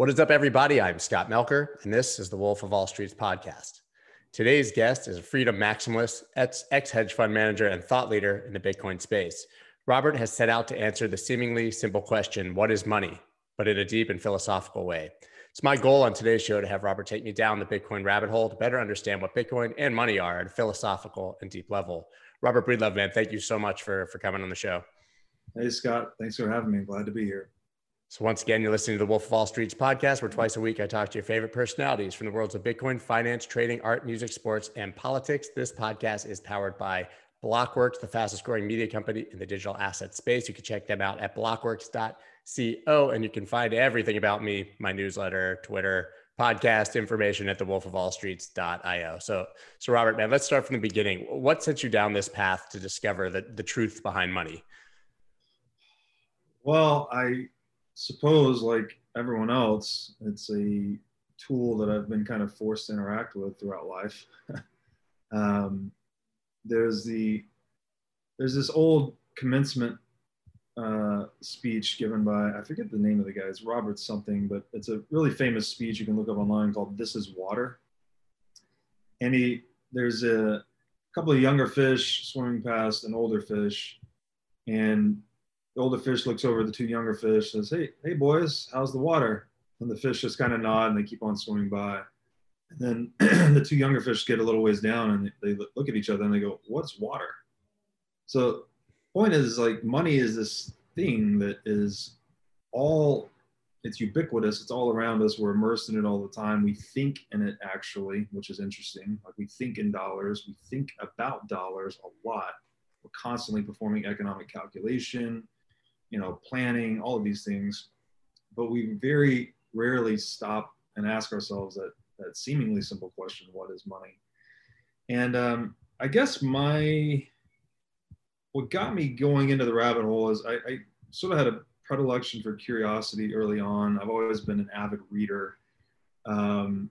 What is up, everybody? I'm Scott Melker, and this is the Wolf of All Streets podcast. Today's guest is a freedom maximalist, ex hedge fund manager, and thought leader in the Bitcoin space. Robert has set out to answer the seemingly simple question what is money, but in a deep and philosophical way. It's my goal on today's show to have Robert take me down the Bitcoin rabbit hole to better understand what Bitcoin and money are at a philosophical and deep level. Robert Breedlove, man, thank you so much for, for coming on the show. Hey, Scott. Thanks for having me. Glad to be here. So, once again, you're listening to the Wolf of All Streets podcast, where twice a week I talk to your favorite personalities from the worlds of Bitcoin, finance, trading, art, music, sports, and politics. This podcast is powered by Blockworks, the fastest growing media company in the digital asset space. You can check them out at blockworks.co, and you can find everything about me, my newsletter, Twitter, podcast information at the wolfofallstreets.io. So, so Robert, man, let's start from the beginning. What sent you down this path to discover the, the truth behind money? Well, I suppose, like everyone else, it's a tool that I've been kind of forced to interact with throughout life. um, there's the there's this old commencement uh, speech given by I forget the name of the guy. It's Robert something, but it's a really famous speech you can look up online called "This Is Water." And he there's a couple of younger fish swimming past an older fish, and the older fish looks over the two younger fish, says, "Hey, hey boys, how's the water?" And the fish just kind of nod and they keep on swimming by. And then the two younger fish get a little ways down and they look at each other and they go, "What's water?" So, point is like money is this thing that is all it's ubiquitous it's all around us we're immersed in it all the time we think in it actually which is interesting like we think in dollars we think about dollars a lot we're constantly performing economic calculation you know, planning, all of these things. But we very rarely stop and ask ourselves that, that seemingly simple question, what is money? And um, I guess my, what got me going into the rabbit hole is I, I sort of had a predilection for curiosity early on. I've always been an avid reader. Um,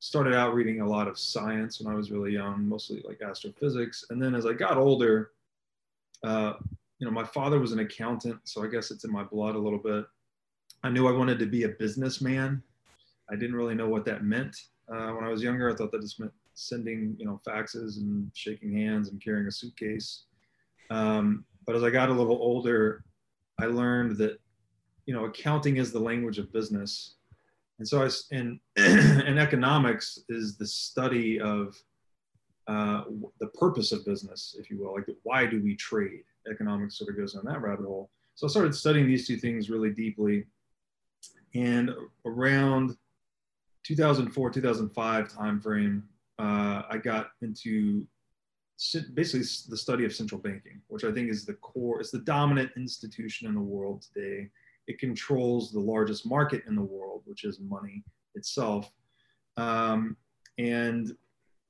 started out reading a lot of science when I was really young, mostly like astrophysics. And then as I got older, uh, you know, my father was an accountant, so I guess it's in my blood a little bit. I knew I wanted to be a businessman. I didn't really know what that meant uh, when I was younger. I thought that just meant sending, you know, faxes and shaking hands and carrying a suitcase. Um, but as I got a little older, I learned that, you know, accounting is the language of business. And so I, and, and economics is the study of uh, the purpose of business, if you will, like why do we trade? Economics sort of goes down that rabbit hole. So I started studying these two things really deeply. And around 2004, 2005 timeframe, uh, I got into basically the study of central banking, which I think is the core, it's the dominant institution in the world today. It controls the largest market in the world, which is money itself. Um, and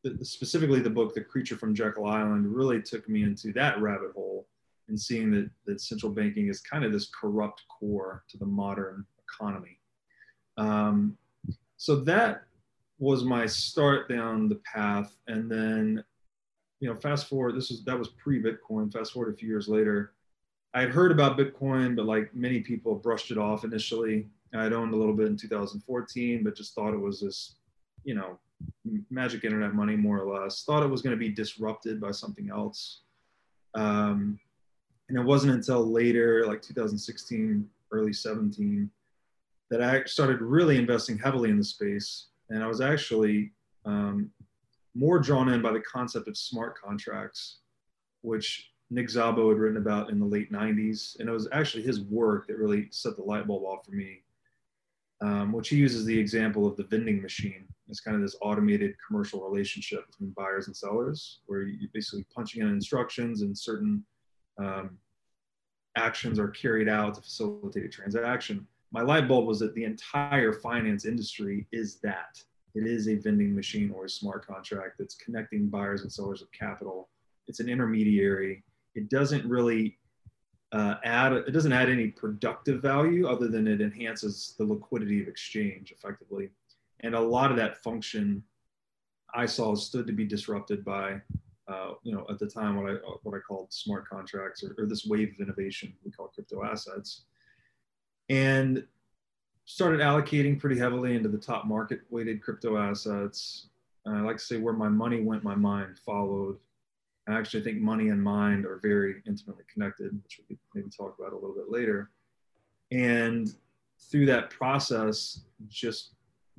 the, specifically the book, The Creature from Jekyll Island, really took me into that rabbit hole and seeing that, that central banking is kind of this corrupt core to the modern economy. Um, so that was my start down the path. And then, you know, fast forward, this was, that was pre-Bitcoin, fast forward a few years later, I had heard about Bitcoin, but like many people brushed it off initially. I'd owned a little bit in 2014, but just thought it was this, you know, magic internet money more or less. Thought it was going to be disrupted by something else. Um, and it wasn't until later, like 2016, early 17, that I started really investing heavily in the space. And I was actually um, more drawn in by the concept of smart contracts, which Nick Szabo had written about in the late 90s. And it was actually his work that really set the light bulb off for me, um, which he uses the example of the vending machine. It's kind of this automated commercial relationship between buyers and sellers, where you're basically punching in instructions and certain um, actions are carried out to facilitate a transaction. My light bulb was that the entire finance industry is that. It is a vending machine or a smart contract that's connecting buyers and sellers of capital. It's an intermediary. It doesn't really uh, add, it doesn't add any productive value other than it enhances the liquidity of exchange effectively. And a lot of that function I saw stood to be disrupted by uh, you know, at the time, what I what I called smart contracts or, or, this wave of innovation we call crypto assets. And started allocating pretty heavily into the top market weighted crypto assets. I like to say where my money went, my mind followed. I actually think money and mind are very intimately connected, which we could maybe talk about a little bit later. And through that process, just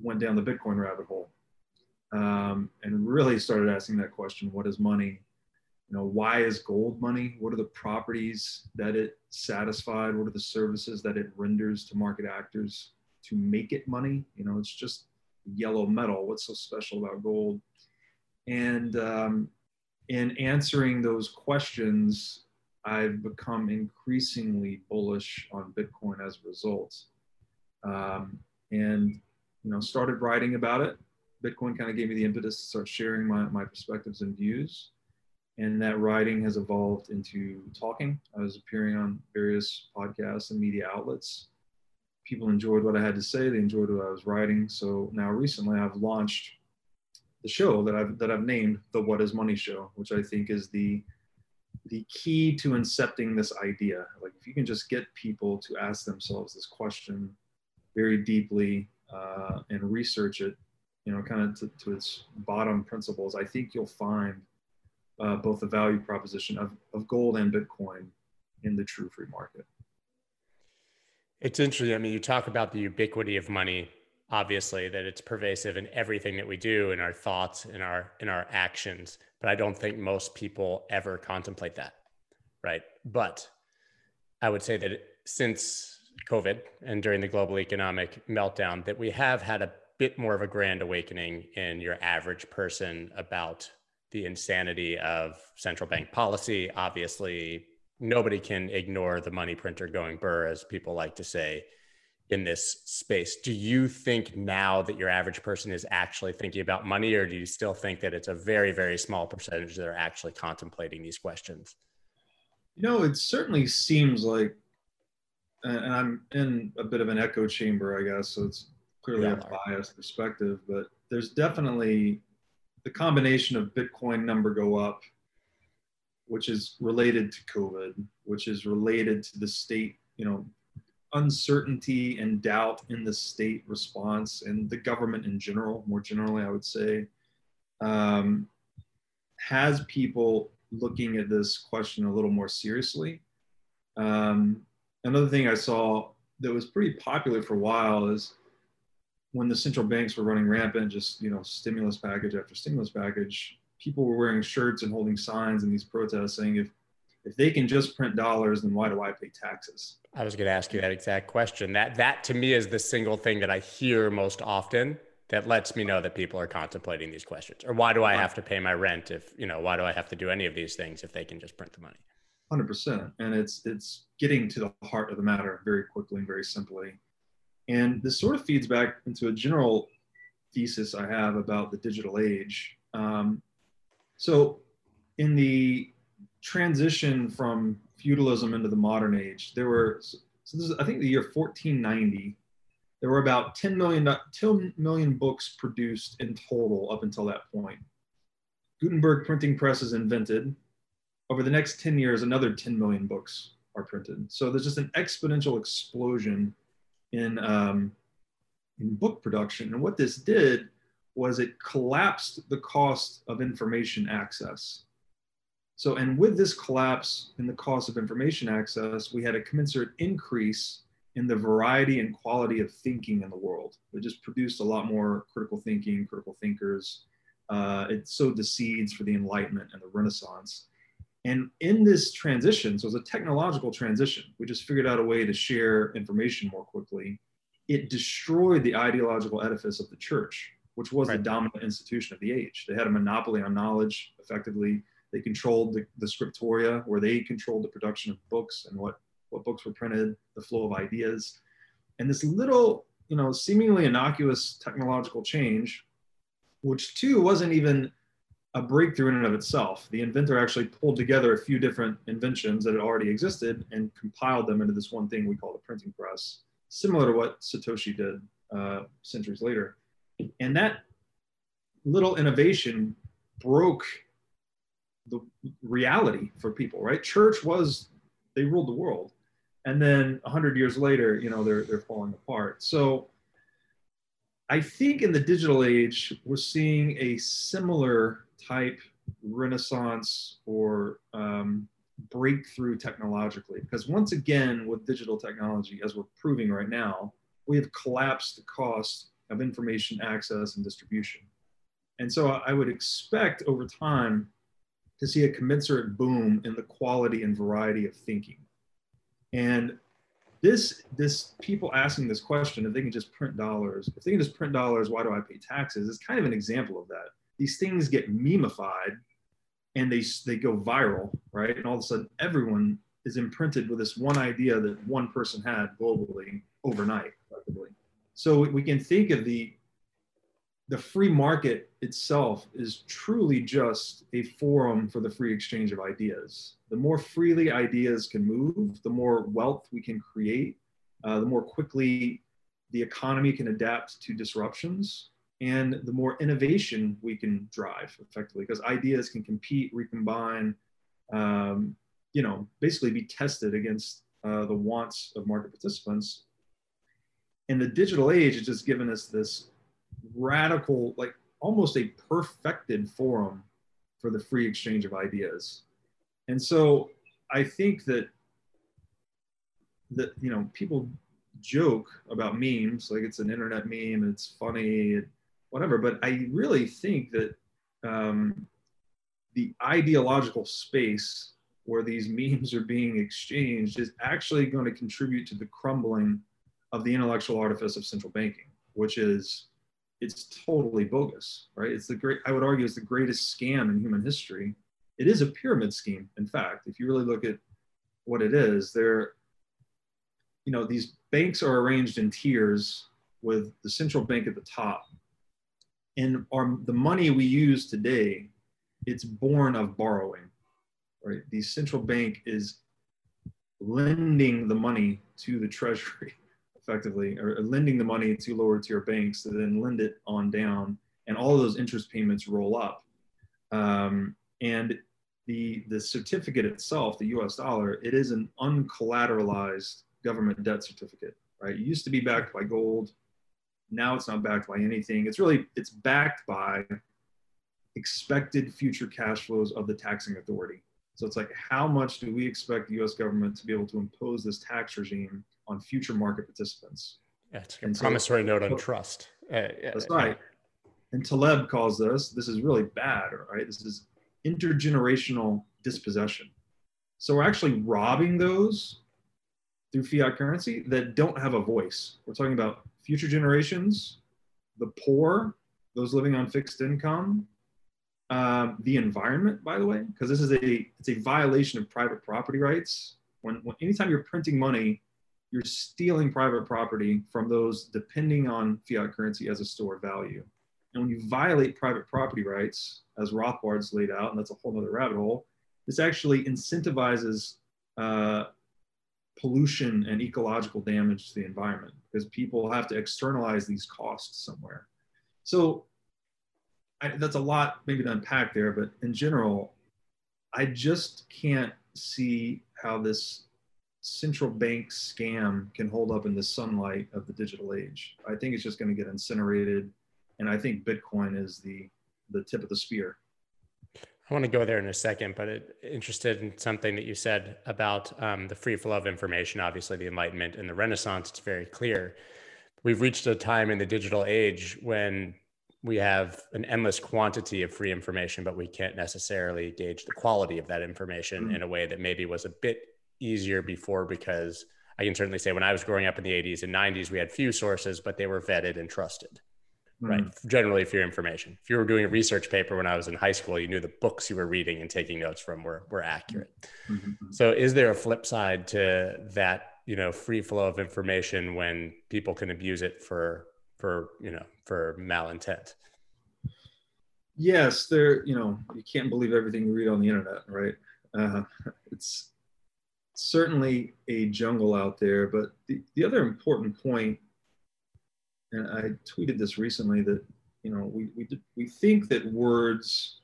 went down the Bitcoin rabbit hole um, and really started asking that question what is money? You know, why is gold money? What are the properties that it satisfied? What are the services that it renders to market actors to make it money? You know, it's just yellow metal. What's so special about gold? And um, in answering those questions, I've become increasingly bullish on Bitcoin as a result. Um, and you know, started writing about it. Bitcoin kind of gave me the impetus to start sharing my, my perspectives and views. And that writing has evolved into talking. I was appearing on various podcasts and media outlets. People enjoyed what I had to say. They enjoyed what I was writing. So now recently I've launched the show that I've that I've named the What Is Money Show, which I think is the the key to incepting this idea. Like if you can just get people to ask themselves this question very deeply uh, and research it, you know, kind of to, to, its bottom principles, I think you'll find uh, both the value proposition of, of gold and Bitcoin in the true free market. It's interesting. I mean, you talk about the ubiquity of money obviously that it's pervasive in everything that we do in our thoughts in our in our actions but i don't think most people ever contemplate that right but i would say that since covid and during the global economic meltdown that we have had a bit more of a grand awakening in your average person about the insanity of central bank policy obviously nobody can ignore the money printer going burr as people like to say in this space. Do you think now that your average person is actually thinking about money, or do you still think that it's a very, very small percentage that are actually contemplating these questions? You know, it certainly seems like, and I'm in a bit of an echo chamber, I guess, so it's clearly a biased perspective, but there's definitely the combination of Bitcoin number go up, which is related to COVID, which is related to the state, you know, uncertainty and doubt in the state response and the government in general, more generally, I would say, um, has people looking at this question a little more seriously. Um, another thing I saw that was pretty popular for a while is when the central banks were running rampant, just you know, stimulus package after stimulus package, people were wearing shirts and holding signs in these protests saying, if if they can just print dollars, then why do I pay taxes? I was going to ask you that exact question. That that to me is the single thing that I hear most often that lets me know that people are contemplating these questions. Or why do I have to pay my rent if, you know, why do I have to do any of these things if they can just print the money? 100%. And it's it's getting to the heart of the matter very quickly and very simply. And this sort of feeds back into a general thesis I have about the digital age. Um, so in the transition from feudalism into the modern age, there were, so this is, I think the year 1490, there were about 10 million, 10 million books produced in total up until that point. Gutenberg printing press is invented. Over the next 10 years, another 10 million books are printed. So there's just an exponential explosion in, um, in book production. And what this did was it collapsed the cost of information access. So, and with this collapse in the cost of information access, we had a commensurate increase in the variety and quality of thinking in the world. It just produced a lot more critical thinking, critical thinkers. Uh, it sowed the seeds for the Enlightenment and the Renaissance. And in this transition, so it's a technological transition, we just figured out a way to share information more quickly. It destroyed the ideological edifice of the church, which was right. the dominant institution of the age. They had a monopoly on knowledge, effectively they controlled the, the scriptoria, where they controlled the production of books and what, what books were printed, the flow of ideas. And this little, you know, seemingly innocuous technological change, which too wasn't even a breakthrough in and of itself. The inventor actually pulled together a few different inventions that had already existed and compiled them into this one thing we call the printing press, similar to what Satoshi did uh, centuries later. And that little innovation broke the reality for people, right? Church was, they ruled the world. and then 100 years later you know they're they're falling apart so i think in the digital age we're seeing a similar type renaissance or um, breakthrough technologically because once again with digital technology as we're proving right now we have collapsed the cost of information access and distribution and so i would expect over time to see a commensurate boom in the quality and variety of thinking and this, this people asking this question, if they can just print dollars, if they can just print dollars, why do I pay taxes? Is kind of an example of that. These things get memeified and they, they go viral, right? And all of a sudden everyone is imprinted with this one idea that one person had globally overnight, effectively. So we can think of the the free market itself is truly just a forum for the free exchange of ideas. The more freely ideas can move, the more wealth we can create, uh, the more quickly the economy can adapt to disruptions, and the more innovation we can drive effectively because ideas can compete, recombine, um, you know, basically be tested against uh, the wants of market participants. And the digital age has just given us this radical, like almost a perfected forum for the free exchange of ideas. And so I think that that you know people joke about memes like it's an internet meme, it's funny, whatever. But I really think that um, the ideological space where these memes are being exchanged is actually going to contribute to the crumbling of the intellectual artifice of central banking, which is it's totally bogus, right? It's the great, I would argue, it's the greatest scam in human history. It is a pyramid scheme, in fact. If you really look at what it is, there, you know, these banks are arranged in tiers with the central bank at the top. And our, the money we use today, it's born of borrowing, right? The central bank is lending the money to the treasury effectively, or lending the money to lower tier banks to then lend it on down, and all those interest payments roll up. Um, and the the certificate itself, the U.S. dollar, it is an uncollateralized government debt certificate, right? It used to be backed by gold. Now it's not backed by anything. It's really it's backed by expected future cash flows of the taxing authority. So it's like, how much do we expect the US government to be able to impose this tax regime on future market participants. Yeah, it's a promissory so, note on trust. Uh, that's right. And Taleb calls this, this is really bad, right? This is intergenerational dispossession. So we're actually robbing those through fiat currency that don't have a voice. We're talking about future generations, the poor, those living on fixed income, um, the environment, by the way, because this is a it's a violation of private property rights. When, when anytime you're printing money you're stealing private property from those depending on fiat currency as a store of value. And when you violate private property rights, as Rothbard's laid out, and that's a whole other rabbit hole, this actually incentivizes uh, pollution and ecological damage to the environment because people have to externalize these costs somewhere. So I, that's a lot maybe to unpack there, but in general, I just can't see how this central bank scam can hold up in the sunlight of the digital age. I think it's just going to get incinerated, and I think Bitcoin is the the tip of the spear. I want to go there in a second, but it, interested in something that you said about um, the free flow of information. Obviously, the Enlightenment and the Renaissance. It's very clear. We've reached a time in the digital age when we have an endless quantity of free information, but we can't necessarily gauge the quality of that information mm-hmm. in a way that maybe was a bit easier before because I can certainly say when I was growing up in the 80s and 90s, we had few sources, but they were vetted and trusted, mm. right? Generally, for your information. If you were doing a research paper when I was in high school, you knew the books you were reading and taking notes from were, were accurate. Mm-hmm. So, is there a flip side to that, you know, free flow of information when people can abuse it for, for, you know, for malintent? Yes, there, you know, you can't believe everything you read on the internet, right? Uh, it's, certainly a jungle out there. But the, the other important point, and I tweeted this recently, that you know we we, we think that words,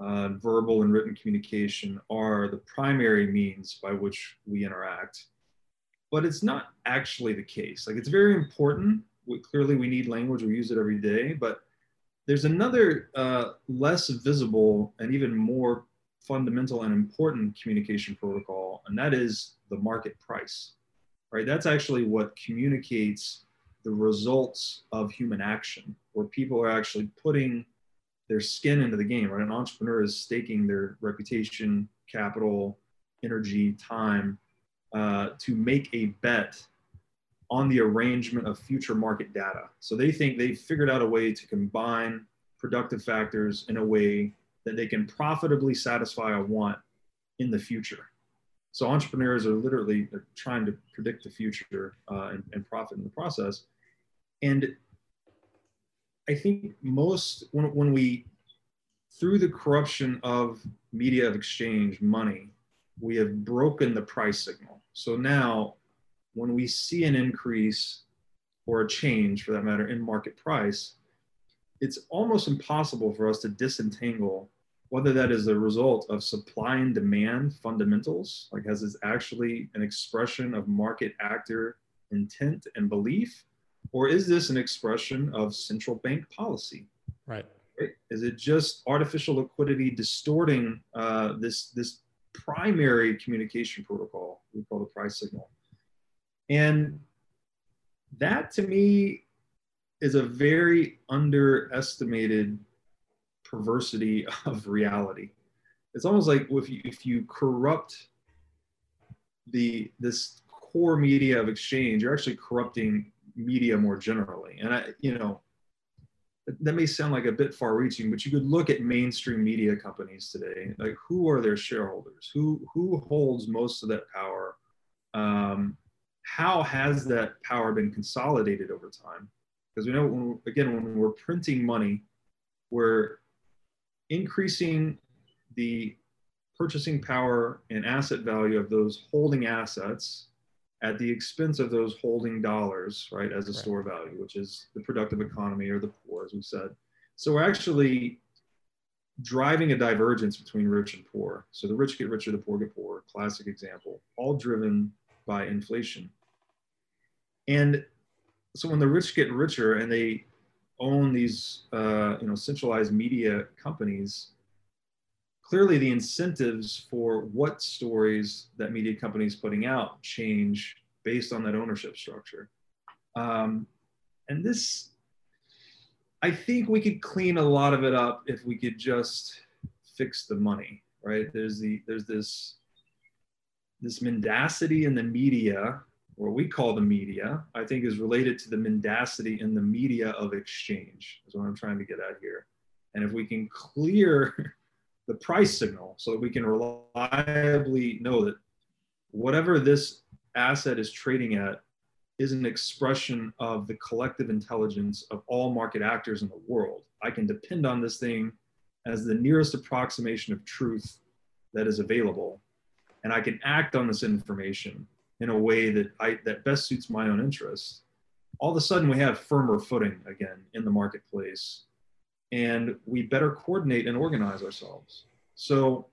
uh, verbal and written communication are the primary means by which we interact. but it's not actually the case. Like it's very important. We, clearly, we need language. We use it every day, but there's another uh, less visible and even more fundamental and important communication protocol, and that is the market price. Right? That's actually what communicates the results of human action, where people are actually putting their skin into the game. Right? An entrepreneur is staking their reputation, capital, energy, time uh, to make a bet on the arrangement of future market data. So they think they've figured out a way to combine productive factors in a way that they can profitably satisfy a want in the future. So entrepreneurs are literally trying to predict the future uh, and, and profit in the process. And I think most when, when we through the corruption of media of exchange money, we have broken the price signal. So now when we see an increase or a change for that matter in market price, it's almost impossible for us to disentangle whether that is a result of supply and demand fundamentals, like has this actually an expression of market actor intent and belief, or is this an expression of central bank policy? Right. Is it just artificial liquidity distorting uh, this this primary communication protocol we call the price signal? And that to me is a very underestimated perversity of reality. It's almost like if you, if you corrupt the this core media of exchange, you're actually corrupting media more generally. And I, you know, that may sound like a bit far reaching, but you could look at mainstream media companies today. Like who are their shareholders? Who who holds most of that power? Um, how has that power been consolidated over time? Because we know when, again when we're printing money, we're increasing the purchasing power and asset value of those holding assets at the expense of those holding dollars, right, as a right. store value, which is the productive economy or the poor, as we said. So we're actually driving a divergence between rich and poor. So the rich get richer, the poor get poorer, classic example, all driven by inflation. And so when the rich get richer and they own these uh, you know centralized media companies clearly the incentives for what stories that media companies putting out change based on that ownership structure um, and this i think we could clean a lot of it up if we could just fix the money right there's the there's this this mendacity in the media or we call the media, I think is related to the mendacity in the media of exchange, is what I'm trying to get at here. And if we can clear the price signal so that we can reliably know that whatever this asset is trading at is an expression of the collective intelligence of all market actors in the world. I can depend on this thing as the nearest approximation of truth that is available. And I can act on this information in a way that I that best suits my own interests, all of a sudden we have firmer footing again in the marketplace, and we better coordinate and organize ourselves. So,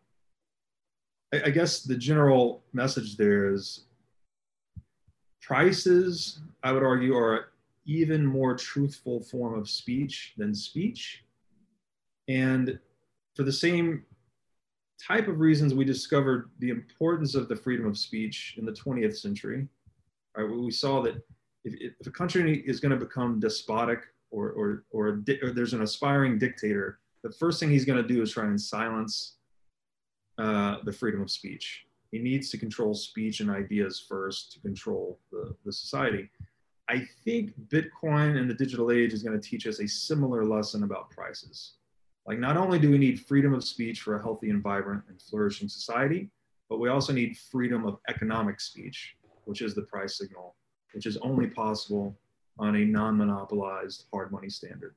I, I guess the general message there is prices. I would argue are an even more truthful form of speech than speech, and for the same type of reasons we discovered the importance of the freedom of speech in the 20th century. Right, we saw that if, if a country is going to become despotic or, or, or, or, there's an aspiring dictator, the first thing he's going to do is try and silence uh, the freedom of speech. He needs to control speech and ideas first to control the, the society. I think Bitcoin and the digital age is going to teach us a similar lesson about prices. Like, not only do we need freedom of speech for a healthy and vibrant and flourishing society, but we also need freedom of economic speech, which is the price signal, which is only possible on a non monopolized hard money standard.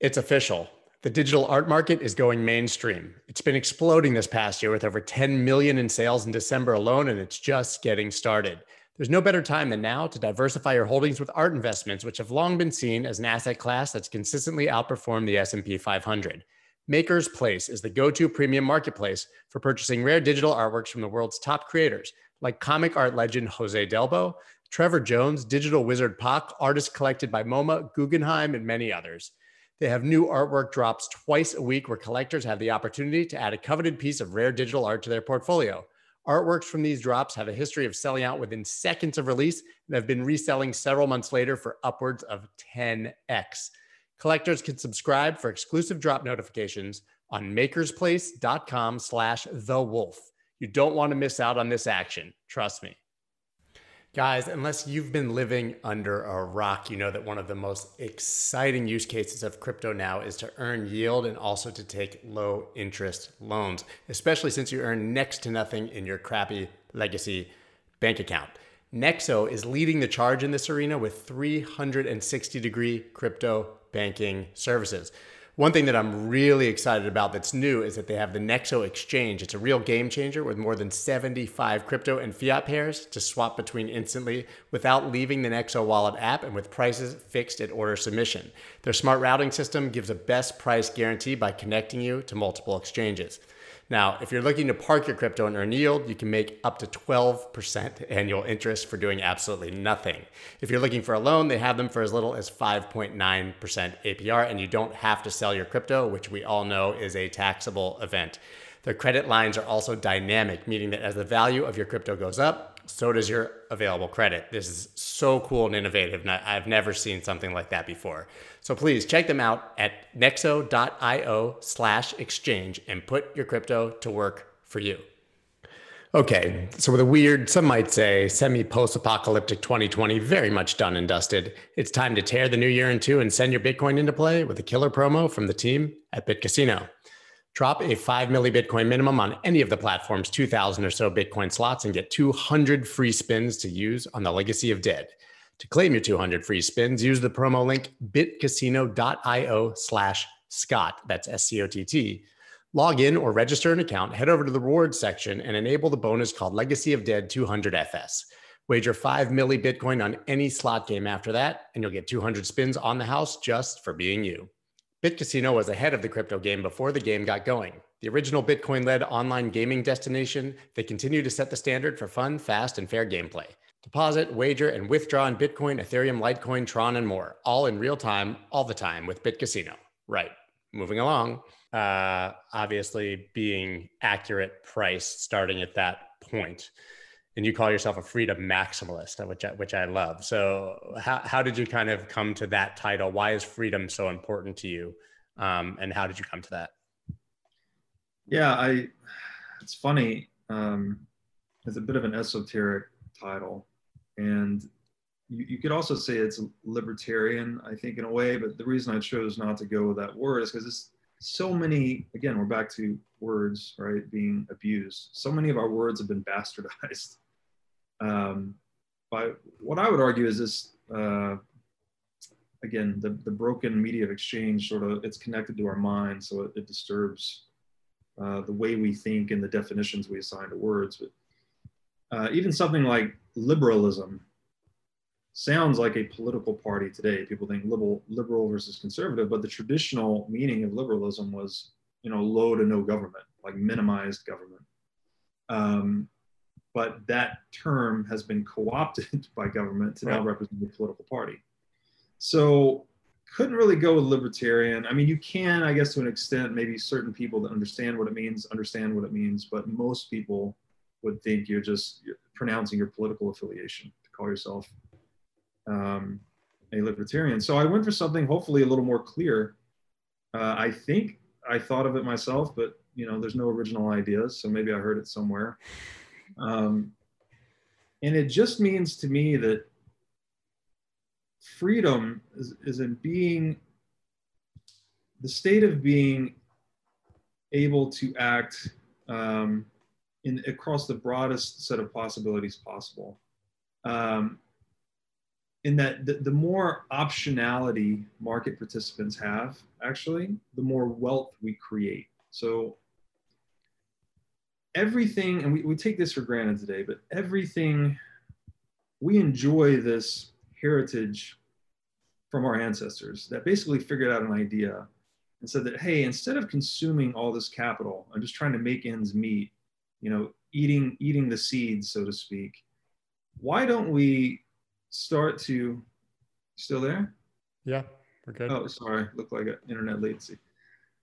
It's official. The digital art market is going mainstream. It's been exploding this past year with over 10 million in sales in December alone, and it's just getting started. There's no better time than now to diversify your holdings with art investments, which have long been seen as an asset class that's consistently outperformed the S&P 500. MakersPlace is the go to premium marketplace for purchasing rare digital artworks from the world's top creators, like comic art legend Jose Delbo, Trevor Jones, digital wizard Pak, artists collected by MoMA, Guggenheim, and many others. They have new artwork drops twice a week where collectors have the opportunity to add a coveted piece of rare digital art to their portfolio. Artworks from these drops have a history of selling out within seconds of release and have been reselling several months later for upwards of 10x. Collectors can subscribe for exclusive drop notifications on makersplace.com slash the wolf. You don't want to miss out on this action. Trust me. Guys, unless you've been living under a rock, you know that one of the most exciting use cases of crypto now is to earn yield and also to take low interest loans, especially since you earn next to nothing in your crappy legacy bank account. Nexo is leading the charge in this arena with 360 degree crypto banking services. One thing that I'm really excited about that's new is that they have the Nexo Exchange. It's a real game changer with more than 75 crypto and fiat pairs to swap between instantly without leaving the Nexo Wallet app and with prices fixed at order submission. Their smart routing system gives a best price guarantee by connecting you to multiple exchanges. Now, if you're looking to park your crypto and earn yield, you can make up to 12% annual interest for doing absolutely nothing. If you're looking for a loan, they have them for as little as 5.9% APR, and you don't have to sell your crypto, which we all know is a taxable event. Their credit lines are also dynamic, meaning that as the value of your crypto goes up, so does your available credit. This is so cool and innovative. And I've never seen something like that before. So please check them out at nexo.io slash exchange and put your crypto to work for you. Okay, so with a weird, some might say, semi post apocalyptic 2020 very much done and dusted, it's time to tear the new year in two and send your Bitcoin into play with a killer promo from the team at BitCasino. Drop a 5 milli Bitcoin minimum on any of the platform's 2,000 or so Bitcoin slots and get 200 free spins to use on the Legacy of Dead. To claim your 200 free spins, use the promo link bitcasino.io slash Scott. That's S C O T T. Log in or register an account, head over to the rewards section, and enable the bonus called Legacy of Dead 200 FS. Wager 5 milli Bitcoin on any slot game after that, and you'll get 200 spins on the house just for being you. BitCasino was ahead of the crypto game before the game got going. The original Bitcoin led online gaming destination, they continue to set the standard for fun, fast, and fair gameplay. Deposit, wager, and withdraw in Bitcoin, Ethereum, Litecoin, Tron, and more, all in real time, all the time with BitCasino. Right. Moving along. Uh, obviously, being accurate price starting at that point and you call yourself a freedom maximalist, which I, which I love. So, how how did you kind of come to that title? Why is freedom so important to you, um, and how did you come to that? Yeah, I. It's funny. Um, it's a bit of an esoteric title, and you, you could also say it's libertarian. I think in a way, but the reason I chose not to go with that word is because it's so many. Again, we're back to words, right? Being abused. So many of our words have been bastardized um, by what I would argue is this, uh, again, the, the broken media of exchange sort of, it's connected to our mind, so it, it disturbs uh, the way we think and the definitions we assign to words. But uh, even something like liberalism sounds like a political party today. People think liberal, liberal versus conservative, but the traditional meaning of liberalism was, you know, low to no government, like minimized government. Um, but that term has been co-opted by government to right. now represent a political party. So couldn't really go with libertarian. I mean, you can, I guess, to an extent, maybe certain people that understand what it means understand what it means, but most people would think you're just you're pronouncing your political affiliation to call yourself um, a libertarian. So I went for something hopefully a little more clear. Uh, I think I thought of it myself, but you know, there's no original ideas, so maybe I heard it somewhere. Um, and it just means to me that freedom is, is in being the state of being able to act um, in across the broadest set of possibilities possible. Um, in that the, the more optionality market participants have, actually, the more wealth we create. So everything, and we, we take this for granted today, but everything, we enjoy this heritage from our ancestors that basically figured out an idea and said that, hey, instead of consuming all this capital, I'm just trying to make ends meet, you know, eating eating the seeds, so to speak. Why don't we start to still there? Yeah, we're good. Oh, sorry, looked like an internet latency.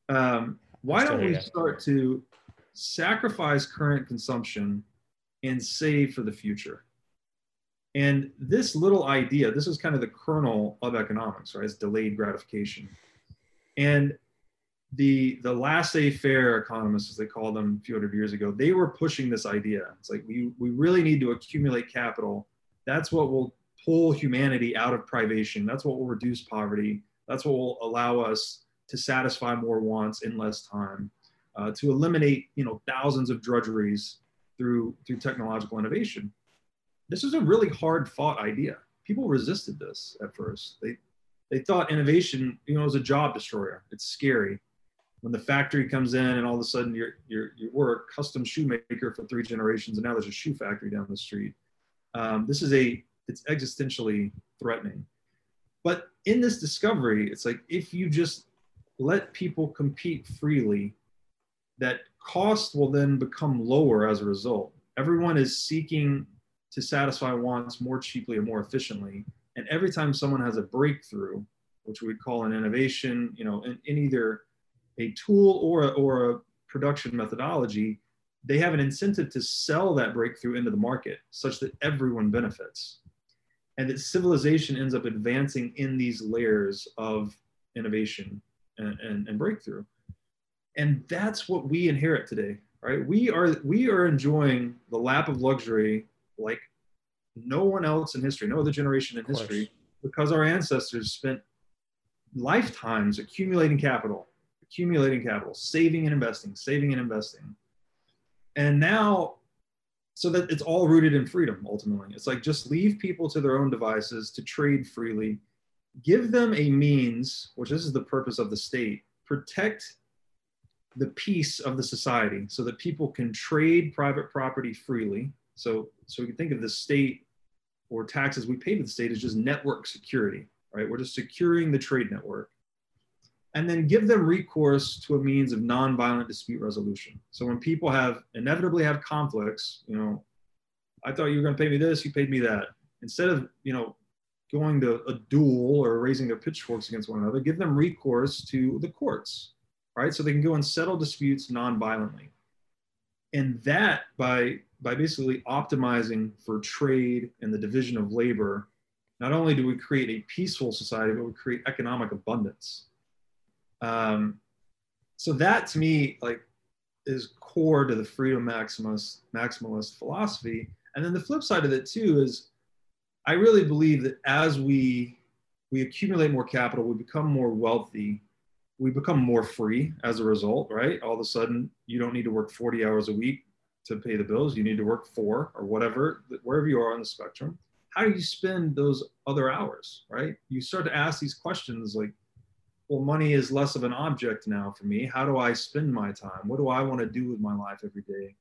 Um, why don't we start to sacrifice current consumption and save for the future? And this little idea, this is kind of the kernel of economics, right? It's delayed gratification. And the the laissez-faire economists, as they called them a few hundred years ago, they were pushing this idea. It's like we we really need to accumulate capital. That's what will pull humanity out of privation. That's what will reduce poverty. That's what will allow us to satisfy more wants in less time, uh, to eliminate you know thousands of drudgeries through through technological innovation. This is a really hard fought idea. People resisted this at first. They they thought innovation, you know, was a job destroyer. It's scary. When the factory comes in and all of a sudden you're, you're, you were a custom shoemaker for three generations and now there's a shoe factory down the street. Um, this is a, it's existentially threatening. But in this discovery, it's like if you just let people compete freely, that cost will then become lower as a result. Everyone is seeking to satisfy wants more cheaply or more efficiently. And every time someone has a breakthrough, which we call an innovation, you know, in, in either a tool or a, or a production methodology, they have an incentive to sell that breakthrough into the market such that everyone benefits. And that civilization ends up advancing in these layers of innovation and, and, and breakthrough. And that's what we inherit today, right? We are we are enjoying the lap of luxury like no one else in history, no other generation in history, because our ancestors spent lifetimes accumulating capital, accumulating capital, saving and investing, saving and investing. And now, so that it's all rooted in freedom ultimately. It's like just leave people to their own devices to trade freely, give them a means, which this is the purpose of the state, protect the peace of the society so that people can trade private property freely so, so we can think of the state or taxes we pay to the state as just network security, right? We're just securing the trade network. And then give them recourse to a means of nonviolent dispute resolution. So when people have inevitably have conflicts, you know, I thought you were going to pay me this, you paid me that. Instead of, you know, going to a duel or raising their pitchforks against one another, give them recourse to the courts, right? So they can go and settle disputes non-violently. And that by by basically optimizing for trade and the division of labor, not only do we create a peaceful society, but we create economic abundance. Um, so that to me, like, is core to the freedom maximalist maximalist philosophy. And then the flip side of it too is, I really believe that as we we accumulate more capital, we become more wealthy, we become more free as a result, right? All of a sudden, you don't need to work 40 hours a week to pay the bills. You need to work four or whatever, wherever you are on the spectrum. How do you spend those other hours, right? You start to ask these questions like, well, money is less of an object now for me. How do I spend my time? What do I want to do with my life every day?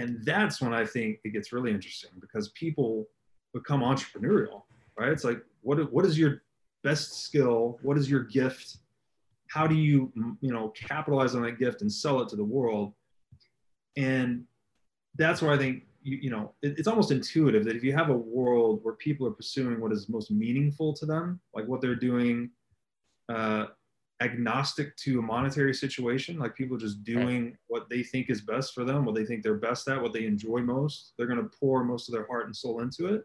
And that's when I think it gets really interesting because people become entrepreneurial, right? It's like, what, what is your best skill? What is your gift? How do you, you know, capitalize on that gift and sell it to the world? And that's where I think you, you know it, it's almost intuitive that if you have a world where people are pursuing what is most meaningful to them, like what they're doing, uh, agnostic to a monetary situation, like people just doing what they think is best for them, what they think they're best at, what they enjoy most, they're going to pour most of their heart and soul into it.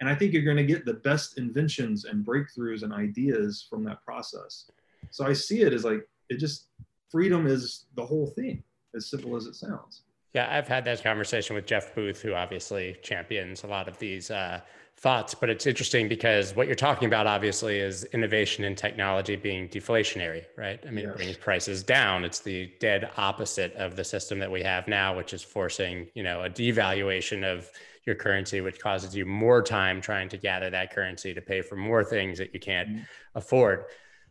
And I think you're going to get the best inventions and breakthroughs and ideas from that process. So I see it as like it just freedom is the whole thing, as simple as it sounds. Yeah, I've had that conversation with Jeff Booth, who obviously champions a lot of these uh, thoughts. But it's interesting because what you're talking about, obviously, is innovation in technology being deflationary, right? I mean, yes. it brings prices down. It's the dead opposite of the system that we have now, which is forcing, you know, a devaluation of your currency, which causes you more time trying to gather that currency to pay for more things that you can't mm-hmm. afford.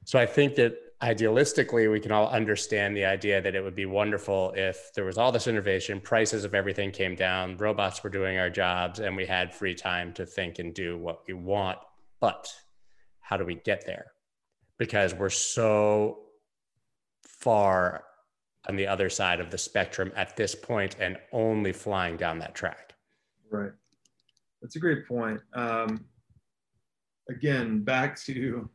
So I think that idealistically, we can all understand the idea that it would be wonderful if there was all this innovation, prices of everything came down, robots were doing our jobs, and we had free time to think and do what we want. But how do we get there? Because we're so far on the other side of the spectrum at this point and only flying down that track. Right. That's a great point. Um, again, back to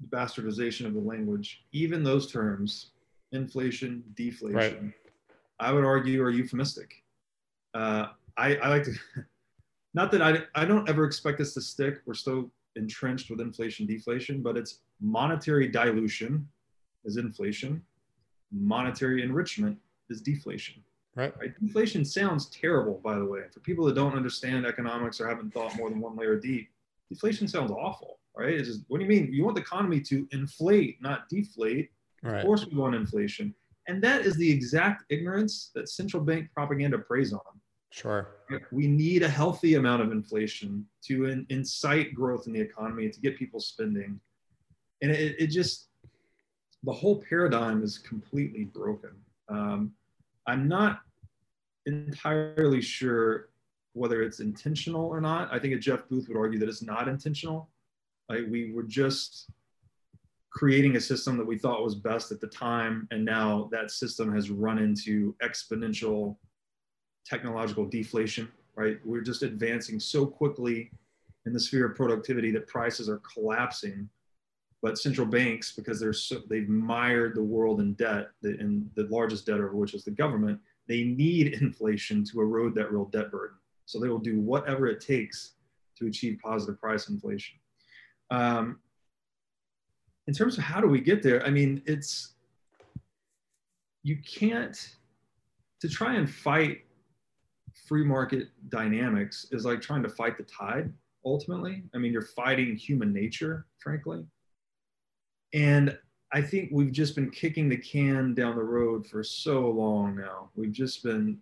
the bastardization of the language, even those terms, inflation, deflation, right. I would argue are euphemistic. Uh, I, I like to, not that I, I don't ever expect this to stick. We're so entrenched with inflation, deflation, but it's monetary dilution is inflation monetary enrichment is deflation. Right. right. Deflation sounds terrible, by the way. For people that don't understand economics or haven't thought more than one layer deep, deflation sounds awful, right? It's just, what do you mean? You want the economy to inflate, not deflate. Right. Of course, we want inflation. And that is the exact ignorance that central bank propaganda preys on. Sure. We need a healthy amount of inflation to in, incite growth in the economy, to get people spending. And it, it just, the whole paradigm is completely broken. Um, I'm not entirely sure whether it's intentional or not. I think Jeff Booth would argue that it's not intentional. Like we were just creating a system that we thought was best at the time, and now that system has run into exponential technological deflation. Right, we're just advancing so quickly in the sphere of productivity that prices are collapsing but central banks, because they're so, they've mired the world in debt, and the largest debtor of which is the government, they need inflation to erode that real debt burden. So they will do whatever it takes to achieve positive price inflation. Um, in terms of how do we get there, I mean, it's you can't to try and fight free market dynamics is like trying to fight the tide ultimately. I mean, you're fighting human nature, frankly. And I think we've just been kicking the can down the road for so long now. We've just been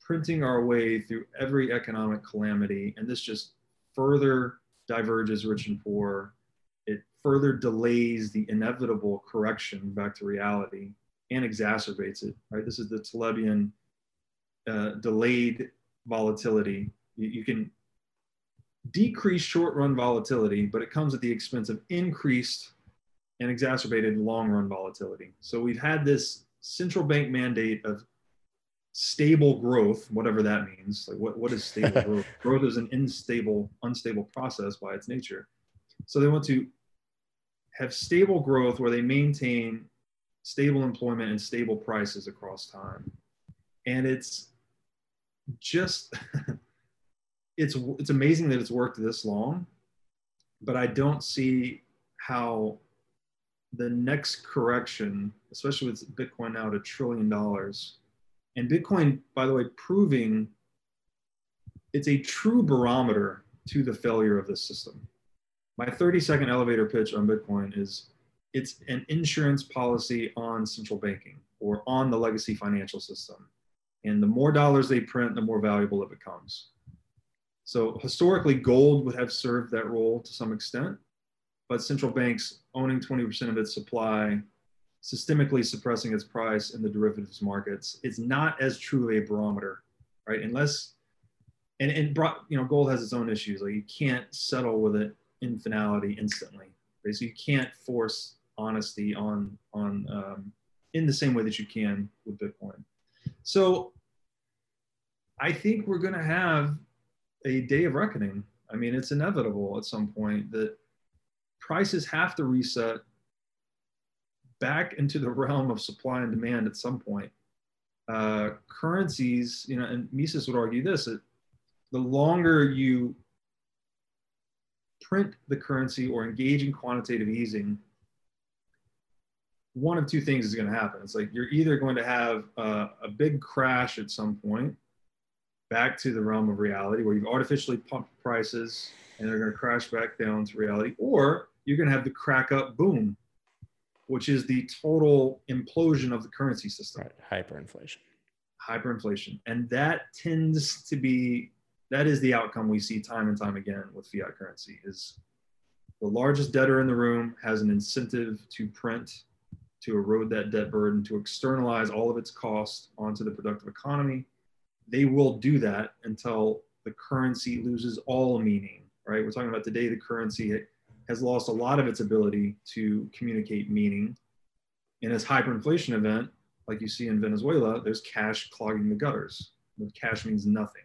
printing our way through every economic calamity, and this just further diverges rich and poor. It further delays the inevitable correction back to reality and exacerbates it. Right? This is the Talebian uh, delayed volatility. You, you can decrease short-run volatility, but it comes at the expense of increased and exacerbated long run volatility. So we've had this central bank mandate of stable growth, whatever that means. Like what, what is stable growth? Growth is an unstable, unstable process by its nature. So they want to have stable growth where they maintain stable employment and stable prices across time. And it's just it's it's amazing that it's worked this long, but I don't see how the next correction, especially with Bitcoin now at a trillion dollars, and Bitcoin, by the way, proving it's a true barometer to the failure of the system. My 30 second elevator pitch on Bitcoin is it's an insurance policy on central banking or on the legacy financial system. And the more dollars they print, the more valuable it becomes. So historically, gold would have served that role to some extent but central banks owning 20% of its supply, systemically suppressing its price in the derivatives markets, It's not as truly a barometer, right? Unless, and, and brought, you know, gold has its own issues. Like you can't settle with it in finality instantly, right? So you can't force honesty on, on um, in the same way that you can with Bitcoin. So I think we're going to have a day of reckoning. I mean, it's inevitable at some point that prices have to reset back into the realm of supply and demand at some point. Uh, currencies, you know, and Mises would argue this: that the longer you print the currency or engage in quantitative easing, one of two things is going to happen. It's like you're either going to have a, a big crash at some point back to the realm of reality where you've artificially pumped prices and they're going to crash back down to reality, or you're going to have the crack up boom, which is the total implosion of the currency system. Right. Hyperinflation. Hyperinflation. And that tends to be, that is the outcome we see time and time again with fiat currency is the largest debtor in the room has an incentive to print, to erode that debt burden, to externalize all of its costs onto the productive economy. They will do that until the currency loses all meaning, right? We're talking about today, the currency has lost a lot of its ability to communicate meaning. in this hyperinflation event, like you see in Venezuela, there's cash clogging the gutters. The cash means nothing.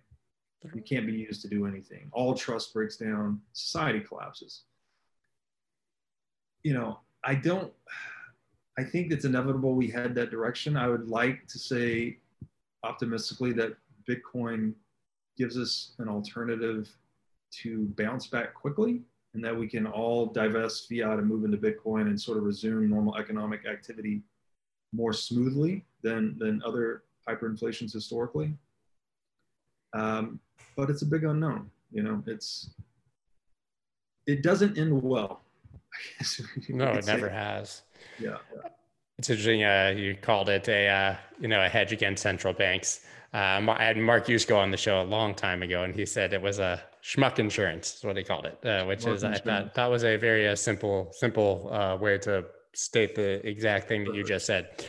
It can't be used to do anything. All trust breaks down, society collapses. You know, I don't, I think it's inevitable we head that direction. I would like to say optimistically that Bitcoin gives us an alternative to bounce back quickly and that we can all divest fiat and move into Bitcoin and sort of resume normal economic activity more smoothly than, than other hyperinflations historically. Um, but it's a big unknown. You know, it's it doesn't end well. no, it never say. has. Yeah, yeah. It's interesting. Uh, you called it a uh, you know a hedge against central banks. Uh, I had Mark Yusko on the show a long time ago, and he said it was a schmuck insurance, is what he called it, uh, which is I thought that was a very uh, simple simple uh, way to state the exact thing that you just said.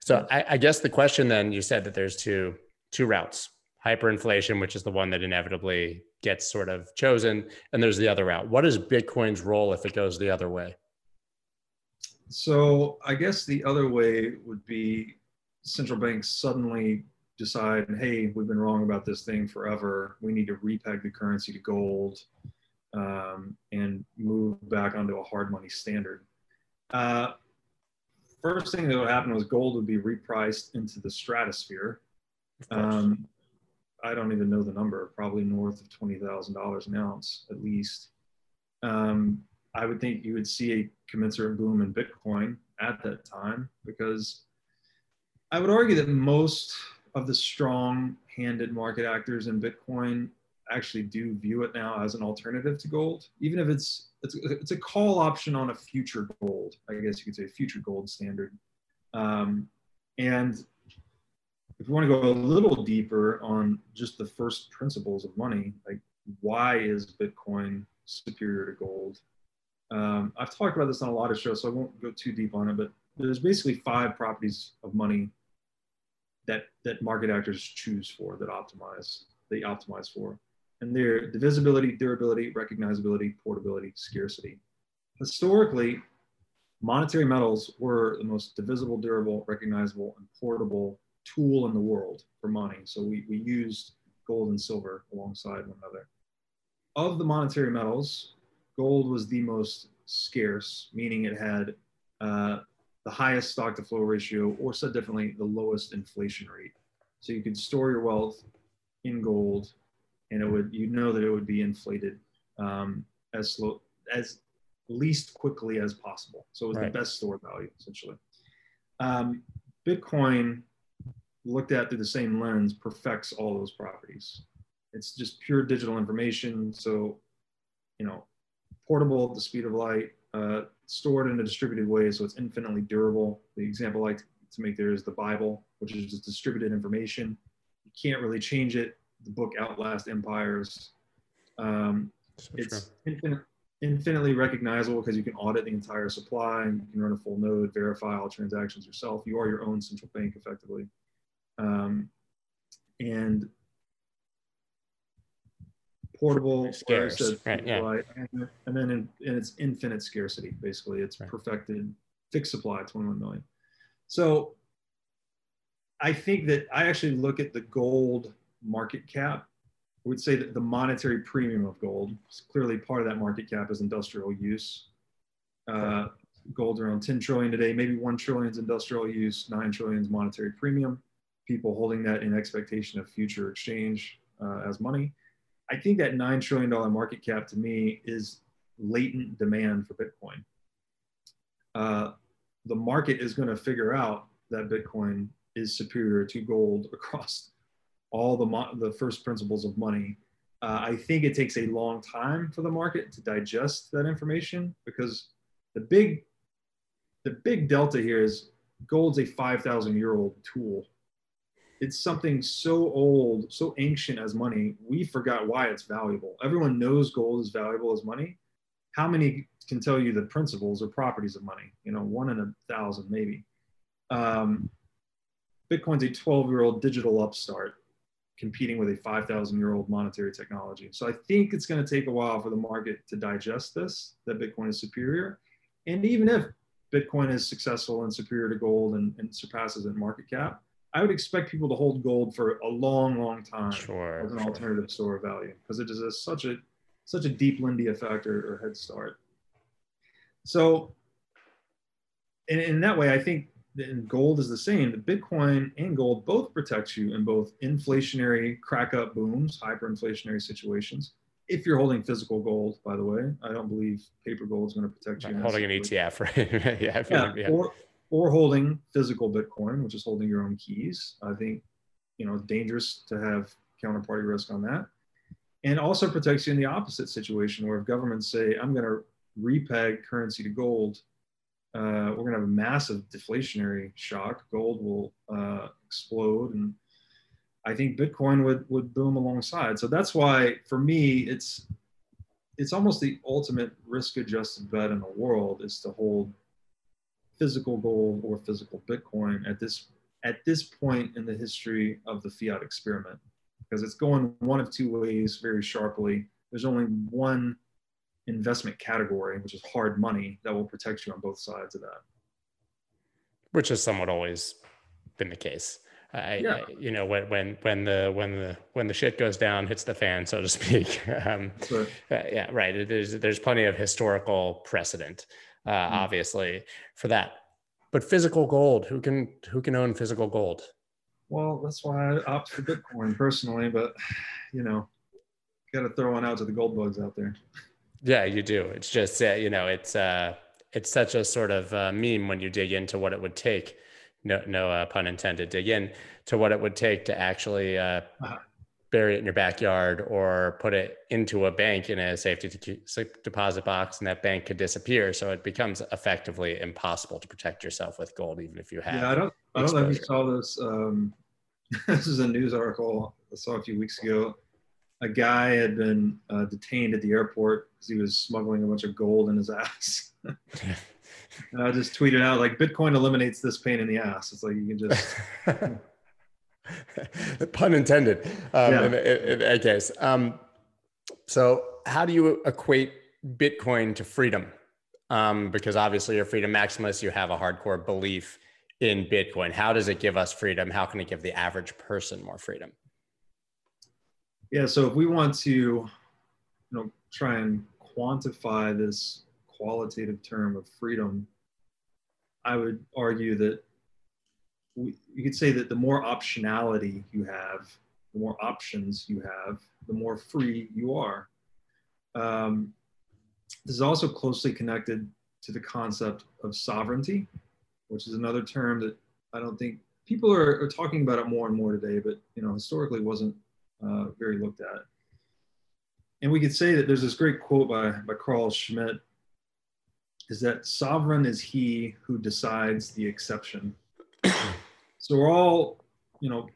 So I, I guess the question then you said that there's two two routes hyperinflation, which is the one that inevitably gets sort of chosen. And there's the other route. What is Bitcoin's role if it goes the other way? So I guess the other way would be central banks suddenly decide, hey, we've been wrong about this thing forever. We need to repeg the currency to gold um, and move back onto a hard money standard. Uh, first thing that would happen was gold would be repriced into the stratosphere. Um, I don't even know the number, probably north of $20,000 an ounce at least. Um, I would think you would see a commensurate boom in Bitcoin at that time because I would argue that most of the strong handed market actors in Bitcoin actually do view it now as an alternative to gold, even if it's it's, it's a call option on a future gold, I guess you could say future gold standard. Um, and if you want to go a little deeper on just the first principles of money, like why is Bitcoin superior to gold? Um, I've talked about this on a lot of shows, so I won't go too deep on it, but there's basically five properties of money that, that market actors choose for, that optimize, they optimize for. And they're divisibility, durability, recognizability, portability, scarcity. Historically, monetary metals were the most divisible, durable, recognizable, and portable tool in the world for money. So we, we used gold and silver alongside one another. Of the monetary metals, gold was the most scarce, meaning it had uh, the highest stock to flow ratio, or said differently, the lowest inflation rate. So you could store your wealth in gold, and it would you know that it would be inflated um, as slow as least quickly as possible. So it was right. the best stored value essentially. Um, Bitcoin looked at through the same lens perfects all those properties. It's just pure digital information. So, you know, portable at the speed of light, uh, stored in a distributed way, so it's infinitely durable. The example I like to make there is the Bible, which is just distributed information. You can't really change it. The book outlasts empires. Um, so it's infinite, infinitely recognizable because you can audit the entire supply and you can run a full node, verify all transactions yourself. You are your own central bank effectively um, and portable scarce, right, yeah. and, and, then in, in, its infinite scarcity basically it's right. perfected fixed supply 21 million so i think that i actually look at the gold market cap I would say that the monetary premium of gold clearly part of that market cap is industrial use uh, gold around 10 trillion today maybe 1 trillion is industrial use 9 trillion is monetary premium people holding that in expectation of future exchange uh, as money. I think that $9 trillion market cap to me is latent demand for Bitcoin. Uh, the market is going to figure out that Bitcoin is superior to gold across all the, mo- the first principles of money. Uh, I think it takes a long time for the market to digest that information because the big, the big delta here is gold's a 5,000 year old tool it's something so old, so ancient as money, we forgot why it's valuable. Everyone knows gold is valuable as money. How many can tell you the principles or properties of money? You know, one in a thousand, maybe. Um, Bitcoin's a 12 year old digital upstart competing with a 5,000 year old monetary technology. So I think it's going to take a while for the market to digest this, that Bitcoin is superior. And even if Bitcoin is successful and superior to gold and, and surpasses in market cap, I would expect people to hold gold for a long, long time sure, as an sure. alternative store of value because it is a, such a such a deep Lindy effect or, or head start. So, in, in that way, I think and gold is the same. The Bitcoin and gold both protect you in both inflationary crack up booms, hyperinflationary situations. If you're holding physical gold, by the way, I don't believe paper gold is going to protect you. holding an ETF, right? yeah, yeah, yeah. Or, or holding physical Bitcoin, which is holding your own keys. I think, you know, dangerous to have counterparty risk on that. And also protects you in the opposite situation where if governments say, I'm going to repeg currency to gold, uh, we're going to have a massive deflationary shock. Gold will uh, explode, and I think Bitcoin would would boom alongside. So that's why, for me, it's it's almost the ultimate risk-adjusted bet in the world is to hold physical gold or physical Bitcoin at this at this point in the history of the fiat experiment, because it's going one of two ways very sharply. There's only one investment category, which is hard money, that will protect you on both sides of that. Which has somewhat always been the case. I, yeah. I, you know, when when when the when the when the shit goes down, hits the fan, so to speak. Um, right. Uh, yeah, right. There's there's plenty of historical precedent, uh, mm. obviously, for that. But physical gold, who can who can own physical gold? Well, that's why I opt for Bitcoin personally, but you know, got to throw one out to the gold bugs out there. Yeah, you do. It's just uh, you know, it's uh, it's such a sort of uh, meme when you dig into what it would take. No, no uh, pun intended. Dig in to what it would take to actually uh, uh-huh. Bury it in your backyard or put it into a bank in a safety deposit box, and that bank could disappear. So it becomes effectively impossible to protect yourself with gold, even if you have. Yeah, I don't. I don't know if you saw this. Um, this is a news article I saw a few weeks ago a guy had been uh, detained at the airport because he was smuggling a bunch of gold in his ass. and I just tweeted out like Bitcoin eliminates this pain in the ass. It's like you can just. Pun intended. Um, yeah. in, in, that case. Um, so, how do you equate Bitcoin to freedom? Um, because obviously, you're freedom maximalist. You have a hardcore belief in Bitcoin. How does it give us freedom? How can it give the average person more freedom? Yeah, so if we want to, you know, try and quantify this qualitative term of freedom, I would argue that we, you could say that the more optionality you have, the more options you have, the more free you are. Um, this is also closely connected to the concept of sovereignty, which is another term that I don't think people are, are talking about it more and more today, but you know, historically wasn't uh, very looked at. And we could say that there's this great quote by, by Carl Schmitt is that sovereign is he who decides the exception. So we're all, you know,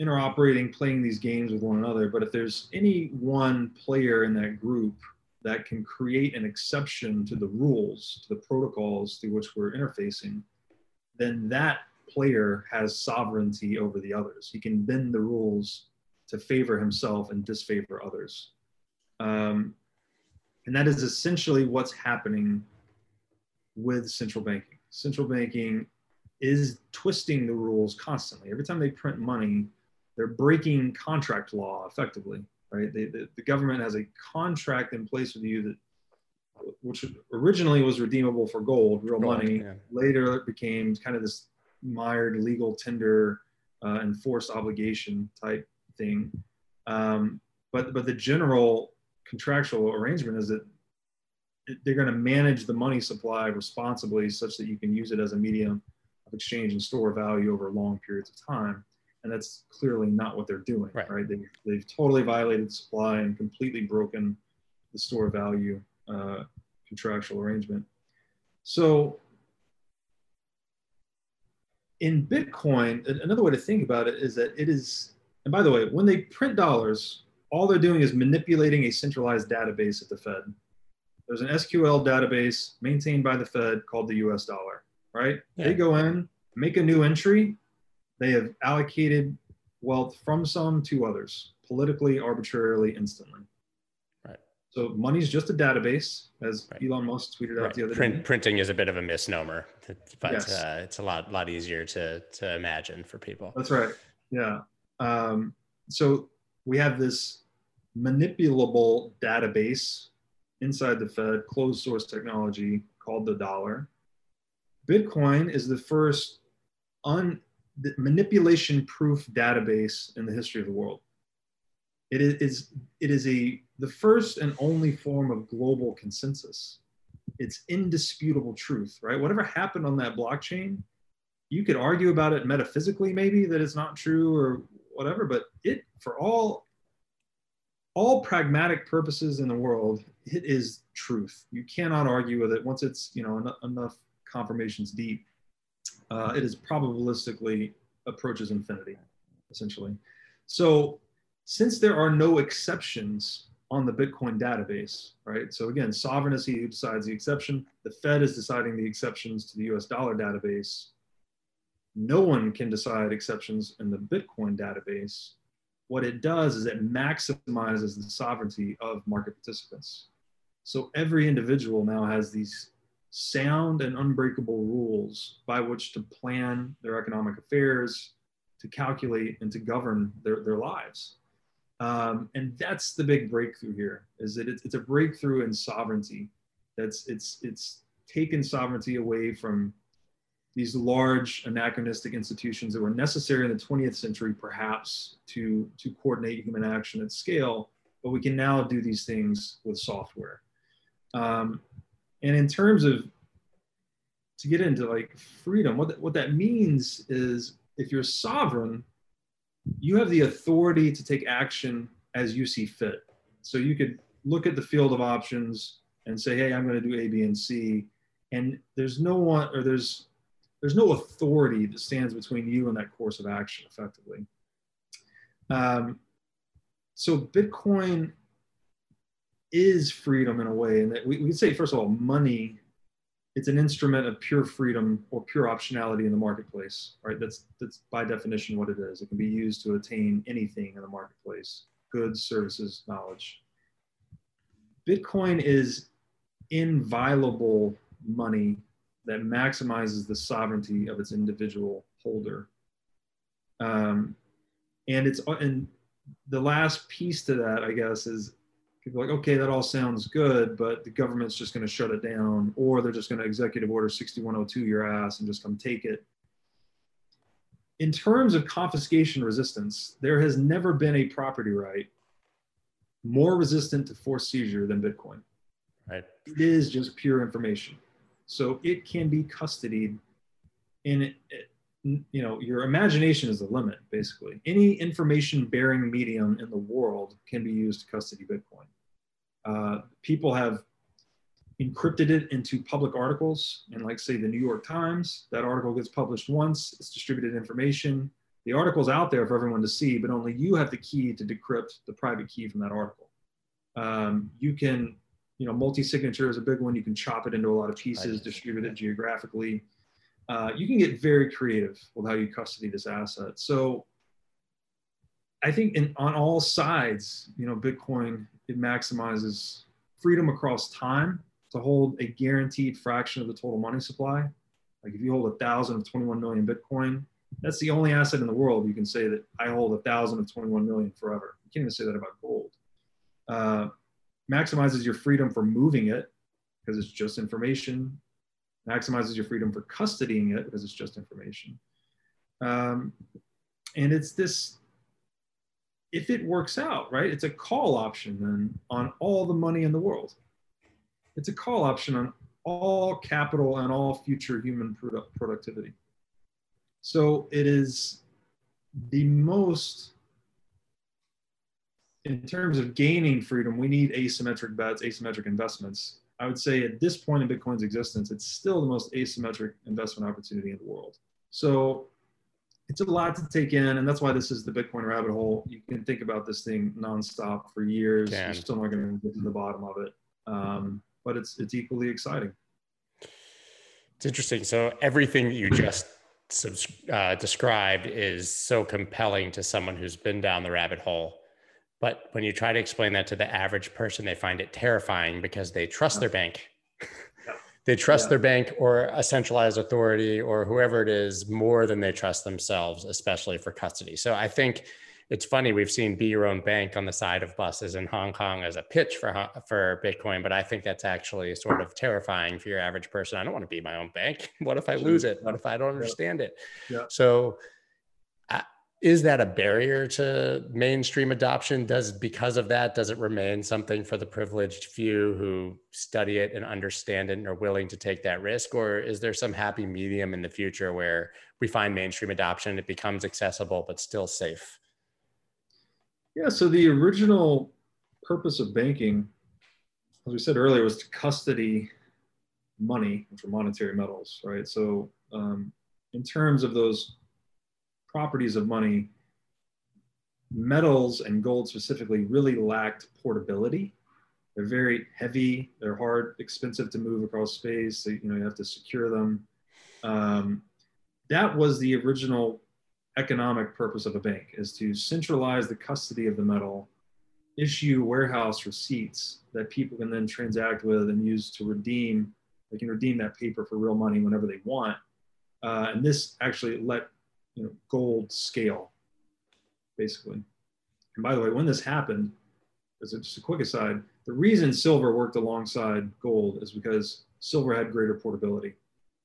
interoperating, playing these games with one another. But if there's any one player in that group that can create an exception to the rules, to the protocols through which we're interfacing, then that player has sovereignty over the others. He can bend the rules to favor himself and disfavor others. Um, and that is essentially what's happening with central banking. Central banking is twisting the rules constantly. Every time they print money, they're breaking contract law effectively, right? They, the, the government has a contract in place with you that which originally was redeemable for gold, real gold, money. Yeah. Later, it became kind of this mired legal tender uh, enforced obligation type thing. Um, but but the general contractual arrangement is that they're going to manage the money supply responsibly, such that you can use it as a medium of exchange and store value over long periods of time. And that's clearly not what they're doing, right? right? They, they've totally violated supply and completely broken the store value uh, contractual arrangement. So in Bitcoin, another way to think about it is that it is and by the way, when they print dollars, all they're doing is manipulating a centralized database at the Fed. There's an SQL database maintained by the Fed called the US dollar, right? Yeah. They go in, make a new entry. They have allocated wealth from some to others, politically, arbitrarily, instantly. Right. So money's just a database, as right. Elon Musk tweeted out right. the other Print, day. Printing is a bit of a misnomer, but yes. uh, it's a lot lot easier to to imagine for people. That's right. Yeah. Um, so we have this manipulable database inside the Fed, closed source technology called the dollar. Bitcoin is the first un, manipulation proof database in the history of the world. It is, it is a, the first and only form of global consensus. It's indisputable truth, right? Whatever happened on that blockchain, you could argue about it metaphysically, maybe that it's not true or whatever, but it, for all all pragmatic purposes in the world, it is truth. You cannot argue with it once it's you know en- enough confirmations deep. Uh, it is probabilistically approaches infinity, essentially. So since there are no exceptions on the Bitcoin database, right? So again, sovereign is he who decides the exception. The Fed is deciding the exceptions to the US dollar database. No one can decide exceptions in the Bitcoin database what it does is it maximizes the sovereignty of market participants. So every individual now has these sound and unbreakable rules by which to plan their economic affairs, to calculate and to govern their, their lives. Um, and that's the big breakthrough here is that it's, it's a breakthrough in sovereignty. That's it's it's taken sovereignty away from these large anachronistic institutions that were necessary in the 20th century, perhaps, to, to coordinate human action at scale, but we can now do these things with software. Um, and in terms of, to get into like freedom, what, what that means is if you're sovereign, you have the authority to take action as you see fit. So you could look at the field of options and say, hey, I'm going to do A, B, and C. And there's no one, or there's there's no authority that stands between you and that course of action effectively. Um, so Bitcoin is freedom in a way, and that we, we say, first of all, money, it's an instrument of pure freedom or pure optionality in the marketplace, right? That's, that's by definition what it is. It can be used to attain anything in the marketplace, goods, services, knowledge. Bitcoin is inviolable money that maximizes the sovereignty of its individual holder. Um, and it's and the last piece to that, I guess, is people like, okay, that all sounds good, but the government's just going to shut it down, or they're just going to executive order 6102 your ass and just come take it. In terms of confiscation resistance, there has never been a property right more resistant to forced seizure than Bitcoin. Right. It is just pure information. So it can be custodied in, it, you know, your imagination is the limit, basically. Any information bearing medium in the world can be used to custody Bitcoin. Uh, people have encrypted it into public articles and like say the new york times that article gets published once it's distributed information the article's out there for everyone to see but only you have the key to decrypt the private key from that article um, you can you know, multi-signature is a big one. You can chop it into a lot of pieces, distribute it geographically. Uh, you can get very creative with how you custody this asset. So I think in, on all sides, you know, Bitcoin, it maximizes freedom across time to hold a guaranteed fraction of the total money supply. Like if you hold a thousand of 21 million Bitcoin, that's the only asset in the world you can say that I hold a thousand of 21 million forever. You can't even say that about gold. Uh, maximizes your freedom for moving it because it's just information, maximizes your freedom for custodying it because it's just information. Um, and it's this, if it works out, right, it's a call option then on all the money in the world. It's a call option on all capital and all future human produ- productivity. So it is the most in terms of gaining freedom, we need asymmetric bets, asymmetric investments. I would say at this point in Bitcoin's existence, it's still the most asymmetric investment opportunity in the world. So it's a lot to take in, and that's why this is the Bitcoin rabbit hole. You can think about this thing nonstop for years. You're still not going to get to the bottom of it, um, but it's it's equally exciting. It's interesting. So everything that you just uh, described is so compelling to someone who's been down the rabbit hole But when you try to explain that to the average person, they find it terrifying because they trust their bank. They trust yeah. their bank or a centralized authority or whoever it is more than they trust themselves, especially for custody. So I think it's funny we've seen be your own bank on the side of buses in Hong Kong as a pitch for for Bitcoin, but I think that's actually sort of terrifying for your average person. I don't want to be my own bank. what if I lose it? What if I don't understand it? Yeah. So is that a barrier to mainstream adoption? Does because of that does it remain something for the privileged few who study it and understand it and are willing to take that risk, or is there some happy medium in the future where we find mainstream adoption, it becomes accessible but still safe? Yeah, so the original purpose of banking, as we said earlier, was to custody money, are monetary metals, right? So, um, in terms of those properties of money, metals and gold specifically really lacked portability. They're very heavy, they're hard, expensive to move across space. So, you know, you have to secure them. Um, that was the original economic purpose of a bank is to centralize the custody of the metal, issue warehouse receipts that people can then transact with and use to redeem. They can redeem that paper for real money whenever they want. Uh, and this actually let you know gold scale, basically. And by the way, when this happened, as a, just a quick aside, the reason silver worked alongside gold is because silver had greater portability.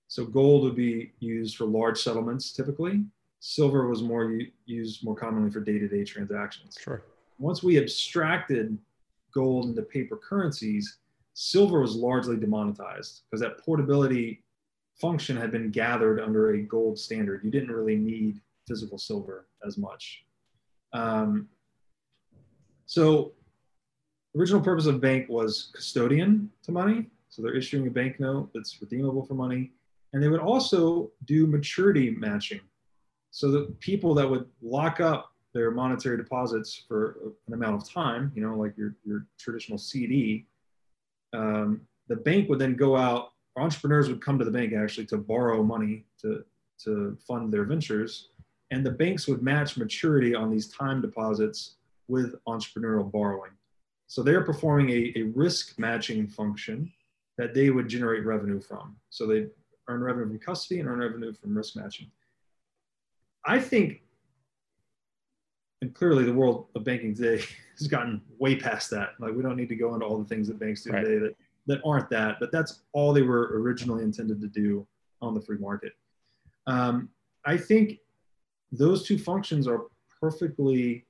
So gold would be used for large settlements typically, silver was more used more commonly for day-to-day transactions. Sure. Once we abstracted gold into paper currencies, silver was largely demonetized because that portability function had been gathered under a gold standard. You didn't really need physical silver as much. Um, so original purpose of bank was custodian to money. So they're issuing a banknote that's redeemable for money. And they would also do maturity matching so the people that would lock up their monetary deposits for an amount of time, you know, like your, your traditional CD, um, the bank would then go out, entrepreneurs would come to the bank actually to borrow money to, to fund their ventures. And the banks would match maturity on these time deposits with entrepreneurial borrowing. So they're performing a, a risk matching function that they would generate revenue from. So they earn revenue from custody and earn revenue from risk matching. I think, and clearly the world of banking today has gotten way past that. Like we don't need to go into all the things that banks do right. today that, that aren't that, but that's all they were originally intended to do on the free market. Um, I think those two functions are perfectly,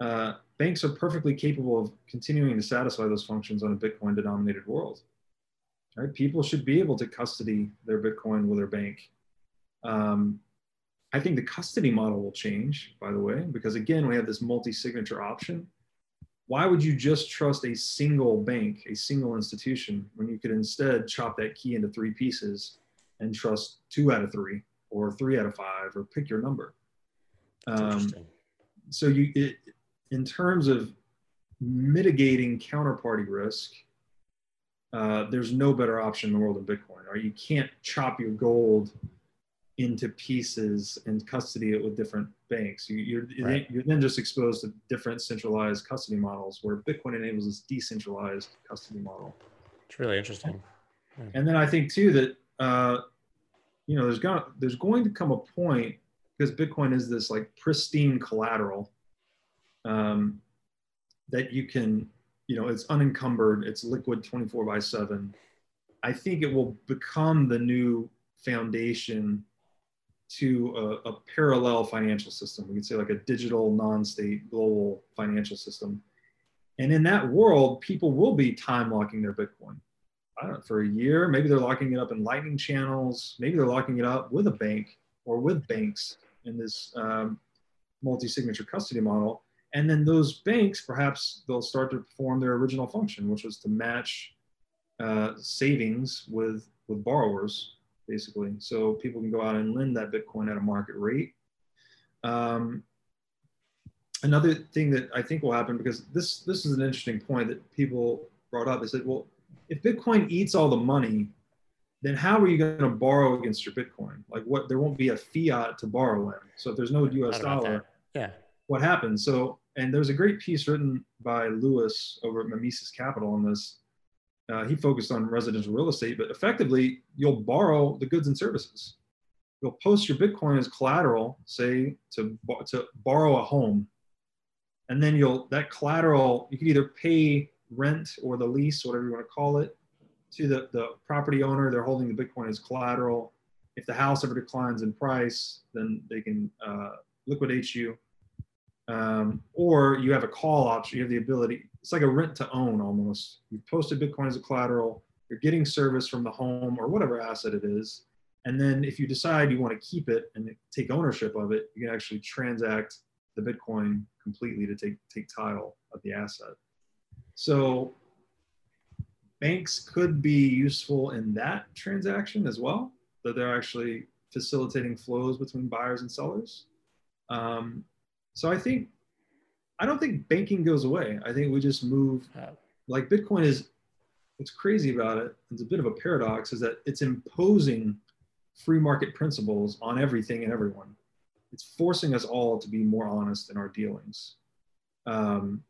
uh, banks are perfectly capable of continuing to satisfy those functions on a Bitcoin denominated world. Right? People should be able to custody their Bitcoin with their bank. Um, I think the custody model will change, by the way, because again, we have this multi signature option. Why would you just trust a single bank, a single institution, when you could instead chop that key into three pieces and trust two out of three or three out of five or pick your number? Um, so, you, it, in terms of mitigating counterparty risk, uh, there's no better option in the world of Bitcoin. Right? You can't chop your gold into pieces and custody it with different banks. You, are right. you're then just exposed to different centralized custody models where Bitcoin enables this decentralized custody model. It's really interesting. Yeah. And then I think too that, uh, you know, there's, going there's going to come a point because Bitcoin is this like pristine collateral um, that you can, you know, it's unencumbered, it's liquid 24 by seven. I think it will become the new foundation to a, a, parallel financial system. We could say like a digital, non-state, global financial system. And in that world, people will be time locking their Bitcoin. I don't know, for a year. Maybe they're locking it up in Lightning channels. Maybe they're locking it up with a bank or with banks in this um, multi-signature custody model. And then those banks, perhaps they'll start to perform their original function, which was to match uh, savings with with borrowers basically. So people can go out and lend that Bitcoin at a market rate. Um, another thing that I think will happen because this this is an interesting point that people brought up. They said, well, if Bitcoin eats all the money, then how are you going to borrow against your Bitcoin? Like what? There won't be a fiat to borrow in. So if there's no U.S. dollar, yeah, what happens? So and there's a great piece written by Lewis over at Mimesis Capital on this. Uh, he focused on residential real estate, but effectively, you'll borrow the goods and services. You'll post your Bitcoin as collateral, say to to borrow a home, and then you'll that collateral you can either pay rent or the lease, whatever you want to call it, to the, the property owner. They're holding the Bitcoin as collateral. If the house ever declines in price, then they can uh, liquidate you. Um, or you have a call option. You have the ability. It's like a rent to own almost. You've posted Bitcoin as a collateral. You're getting service from the home or whatever asset it is. And then if you decide you want to keep it and take ownership of it, you can actually transact the Bitcoin completely to take, take title of the asset. So banks could be useful in that transaction as well, that they're actually facilitating flows between buyers and sellers. Um, so I think, I don't think banking goes away. I think we just move, like Bitcoin is, what's crazy about it, it's a bit of a paradox, is that it's imposing free market principles on everything and everyone. It's forcing us all to be more honest in our dealings. Um,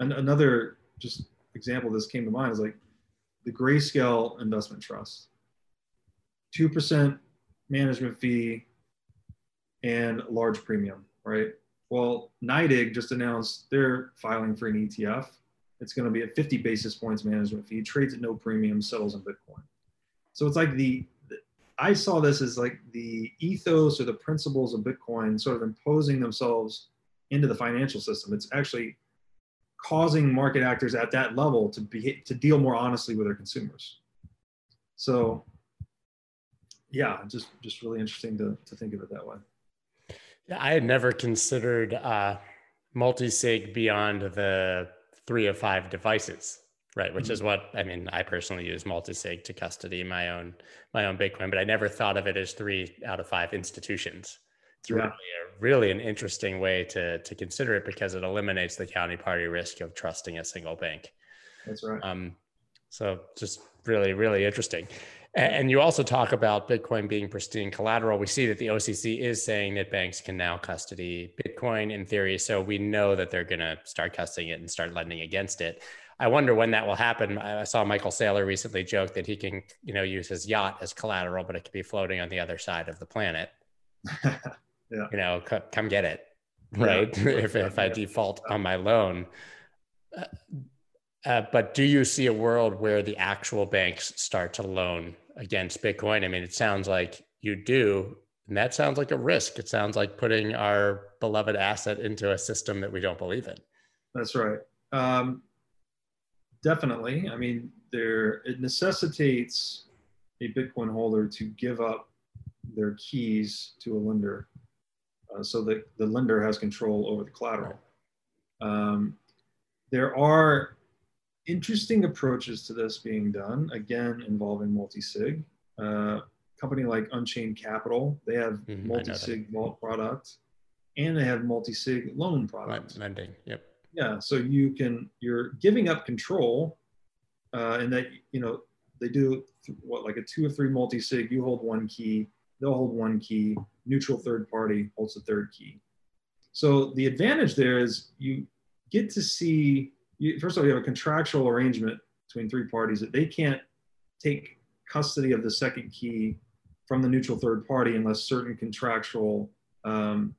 and another just example this came to mind is like the Grayscale Investment Trust. 2% management fee and large premium, right? Well, NYDIG just announced they're filing for an ETF. It's going to be at 50 basis points management fee, trades at no premium, settles in Bitcoin. So it's like the, the I saw this as like the ethos or the principles of Bitcoin sort of imposing themselves into the financial system. It's actually causing market actors at that level to be to deal more honestly with their consumers. So yeah, just just really interesting to, to think of it that way. Yeah, I had never considered uh, multi-sig beyond the three of five devices, right? Which mm-hmm. is what I mean. I personally use multi-sig to custody my own my own Bitcoin, but I never thought of it as three out of five institutions. It's yeah. really a, really an interesting way to to consider it because it eliminates the counterparty risk of trusting a single bank. That's right. Um, so just really really interesting. And you also talk about Bitcoin being pristine collateral. We see that the OCC is saying that banks can now custody Bitcoin in theory. So we know that they're going to start custodying it and start lending against it. I wonder when that will happen. I saw Michael Saylor recently joke that he can, you know, use his yacht as collateral, but it could be floating on the other side of the planet. yeah. You know, c- come get it, right? Yeah. if if I default on my loan. Uh, uh, but do you see a world where the actual banks start to loan against Bitcoin? I mean, it sounds like you do. And that sounds like a risk. It sounds like putting our beloved asset into a system that we don't believe in. That's right. Um, definitely. I mean, there it necessitates a Bitcoin holder to give up their keys to a lender, uh, so that the lender has control over the collateral. Um, there are interesting approaches to this being done, again, involving multi-sig. Uh, company like Unchained Capital, they have mm-hmm, multi-sig vault product and they have multi-sig loan product. Lending, yep. Yeah, so you can, you're giving up control uh, and that, you know, they do what, like a two or three multi-sig, you hold one key, they'll hold one key, neutral third party holds the third key. So the advantage there is you get to see you, first of all, you have a contractual arrangement between three parties that they can't take custody of the second key from the neutral third party unless certain contractual um,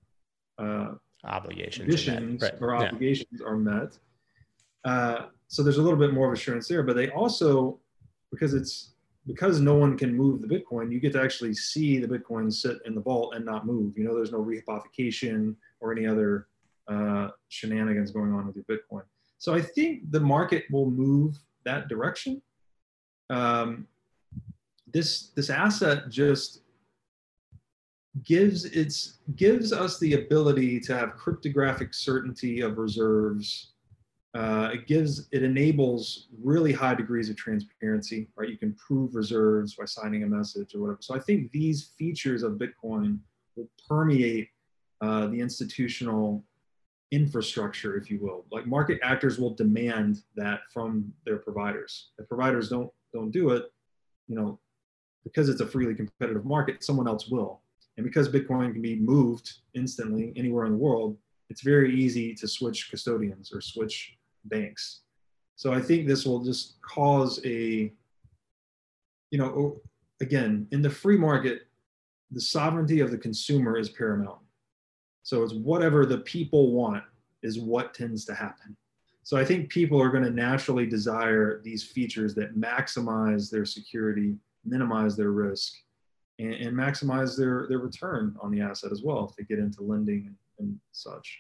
uh, obligations conditions right. or obligations yeah. are met. Uh, so there's a little bit more of assurance there, but they also, because it's because no one can move the Bitcoin, you get to actually see the Bitcoin sit in the vault and not move. You know, there's no rehypothecation or any other uh, shenanigans going on with your Bitcoin. So I think the market will move that direction. Um, this this asset just gives its gives us the ability to have cryptographic certainty of reserves. Uh, it gives it enables really high degrees of transparency. Right, you can prove reserves by signing a message or whatever. So I think these features of Bitcoin will permeate uh, the institutional infrastructure, if you will. Like market actors will demand that from their providers. If providers don't don't do it, you know, because it's a freely competitive market, someone else will. And because Bitcoin can be moved instantly anywhere in the world, it's very easy to switch custodians or switch banks. So I think this will just cause a, you know, again, in the free market, the sovereignty of the consumer is paramount. So it's whatever the people want is what tends to happen. So I think people are going to naturally desire these features that maximize their security, minimize their risk, and, and maximize their, their return on the asset as well if they get into lending and such.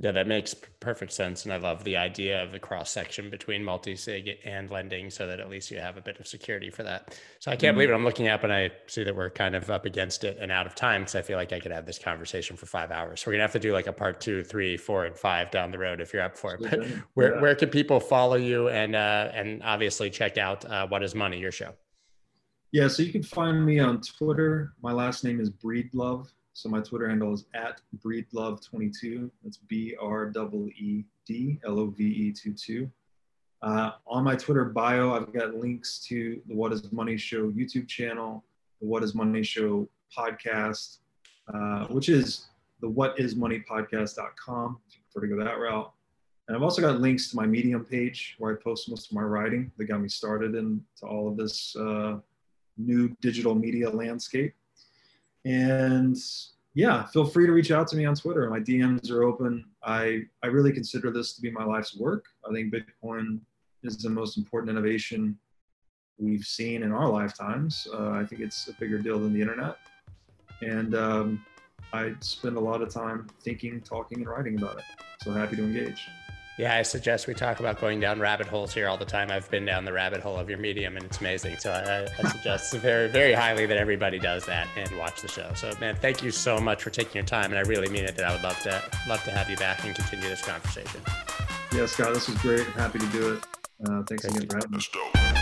Yeah, that makes perfect sense. And I love the idea of the cross section between multi sig and lending so that at least you have a bit of security for that. So I can't mm-hmm. believe it. I'm looking up and I see that we're kind of up against it and out of time because I feel like I could have this conversation for five hours. So we're going to have to do like a part two, three, four, and five down the road if you're up for it. But where, yeah. where can people follow you and, uh, and obviously check out uh, What is Money, your show? Yeah, so you can find me on Twitter. My last name is Breedlove. So my Twitter handle is at breedlove22. That's B R E E D L O V E 22. Uh, on my Twitter bio, I've got links to the What is Money Show YouTube channel, the What is Money Show podcast, uh, which is the What is Money podcast.com if you prefer to go that route. And I've also got links to my Medium page where I post most of my writing that got me started into all of this uh, new digital media landscape. And yeah, feel free to reach out to me on Twitter. My DMs are open. I, I really consider this to be my life's work. I think Bitcoin is the most important innovation we've seen in our lifetimes. Uh, I think it's a bigger deal than the internet. And um, I spend a lot of time thinking, talking, and writing about it. So happy to engage. Yeah, I suggest we talk about going down rabbit holes here all the time. I've been down the rabbit hole of your medium and it's amazing. So I, I suggest very, very highly that everybody does that and watch the show. So man, thank you so much for taking your time. And I really mean it that I would love to love to have you back and continue this conversation. Yeah, Scott, this was great. Happy to do it. Uh, thanks thank again you. for having me.